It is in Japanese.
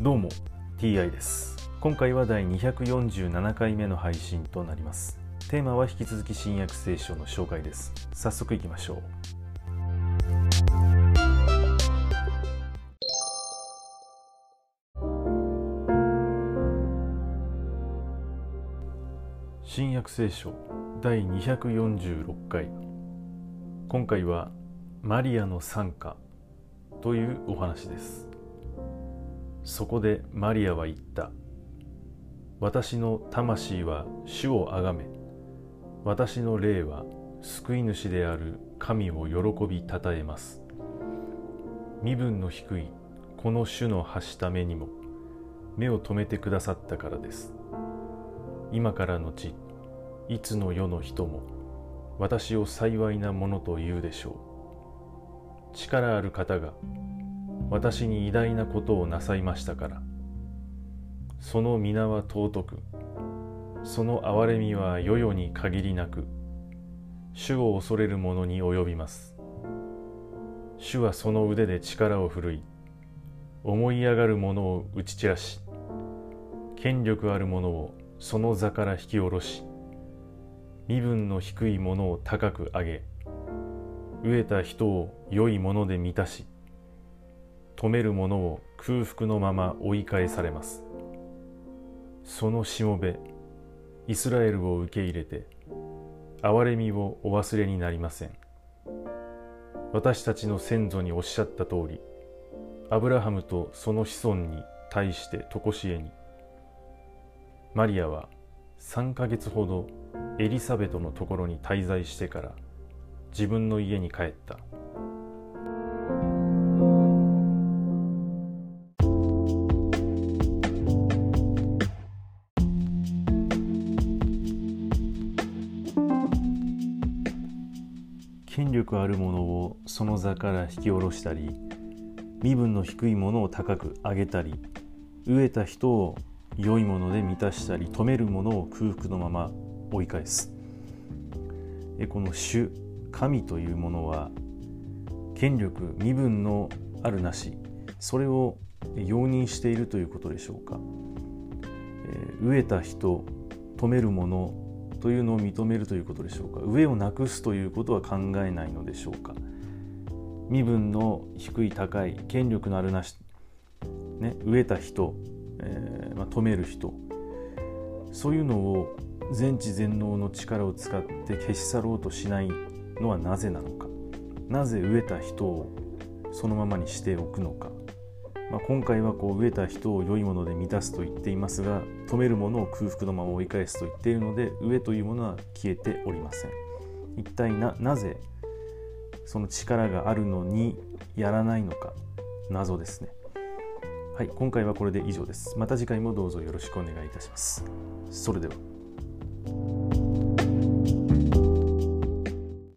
どうも TI です。今回は第247回目の配信となります。テーマは引き続き新約聖書の紹介です。早速いきましょう。新約聖書第246回。今回はマリアの賛歌というお話です。そこでマリアは言った。私の魂は主をあがめ私の霊は救い主である神を喜びたたえます。身分の低いこの主の発した目にも目を留めてくださったからです。今からのちいつの世の人も私を幸いなものと言うでしょう。力ある方が私に偉大なことをなさいましたから。その皆は尊く。その憐れみは世々に限りなく。主を恐れる者に及びます。主はその腕で力を振るい思い上がる者を打ち散らし権力ある者をその座から引き下ろし身分の低い者を高く上げ飢えた人を良いもので満たし止める者を空腹のまま追い返されます。そのしもべイスラエルを受け入れて憐れみをお忘れになりません。私たちの先祖におっしゃった通りアブラハムとその子孫に対して常しえにマリアは3ヶ月ほどエリザベトのところに滞在してから自分の家に帰った。権力ある者をその座から引き下ろしたり身分の低いものを高く上げたり飢えた人を良いもので満たしたり止めるものを空腹のまま追い返す。この主神というものは権力身分のあるなしそれを容認しているということでしょうか。飢えた人止めるものというのを認めるということでしょうか？上をなくすということは考えないのでしょうか？身分の低い高い権力のあるなし、ね、飢えた人、えー、まあ、止める人。そういうのを全知全能の力を使って消し去ろうとしないのはなぜなのか？なぜ飢えた人をそのままにしておくのか？まあ、今回はこう飢えた人を良いもので満たすと言っていますが止めるものを空腹のまま追い返すと言っているので飢えというものは消えておりません一体ななぜその力があるのにやらないのか謎ですね。はい今回はこれで以上です。また次回もどうぞよろしくお願いいたします。それでは。